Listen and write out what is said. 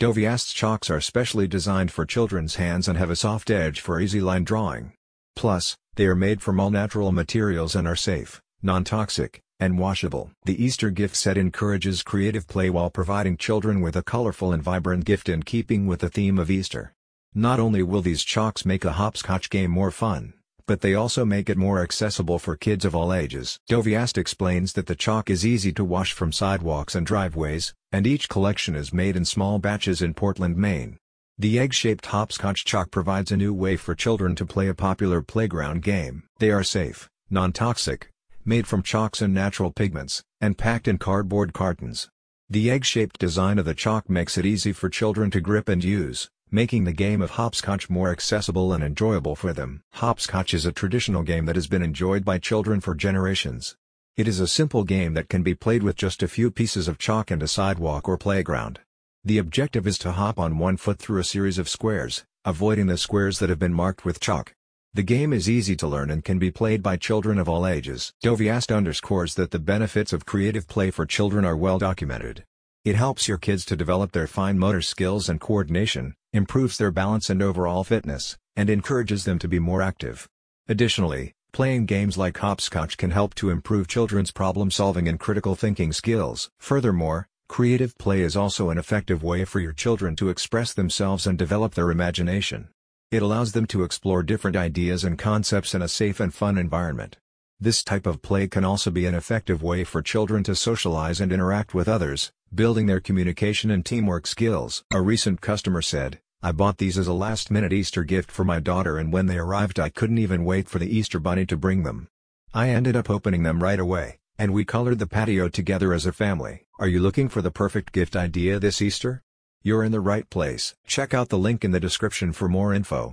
Doviast's chalks are specially designed for children's hands and have a soft edge for easy line drawing. Plus, they are made from all natural materials and are safe, non-toxic, and washable. The Easter gift set encourages creative play while providing children with a colorful and vibrant gift in keeping with the theme of Easter. Not only will these chalks make a hopscotch game more fun, but they also make it more accessible for kids of all ages. Doviast explains that the chalk is easy to wash from sidewalks and driveways, and each collection is made in small batches in Portland, Maine. The egg-shaped hopscotch chalk provides a new way for children to play a popular playground game. They are safe, non-toxic, made from chalks and natural pigments, and packed in cardboard cartons. The egg-shaped design of the chalk makes it easy for children to grip and use, making the game of hopscotch more accessible and enjoyable for them. Hopscotch is a traditional game that has been enjoyed by children for generations. It is a simple game that can be played with just a few pieces of chalk and a sidewalk or playground. The objective is to hop on one foot through a series of squares, avoiding the squares that have been marked with chalk. The game is easy to learn and can be played by children of all ages. Doviast underscores that the benefits of creative play for children are well documented. It helps your kids to develop their fine motor skills and coordination, improves their balance and overall fitness, and encourages them to be more active. Additionally, playing games like hopscotch can help to improve children's problem-solving and critical thinking skills. Furthermore, creative play is also an effective way for your children to express themselves and develop their imagination. It allows them to explore different ideas and concepts in a safe and fun environment. This type of play can also be an effective way for children to socialize and interact with others, building their communication and teamwork skills. A recent customer said, I bought these as a last-minute Easter gift for my daughter and when they arrived I couldn't even wait for the Easter bunny to bring them. I ended up opening them right away, and we colored the patio together as a family. Are you looking for the perfect gift idea this Easter? You're in the right place. Check out the link in the description for more info.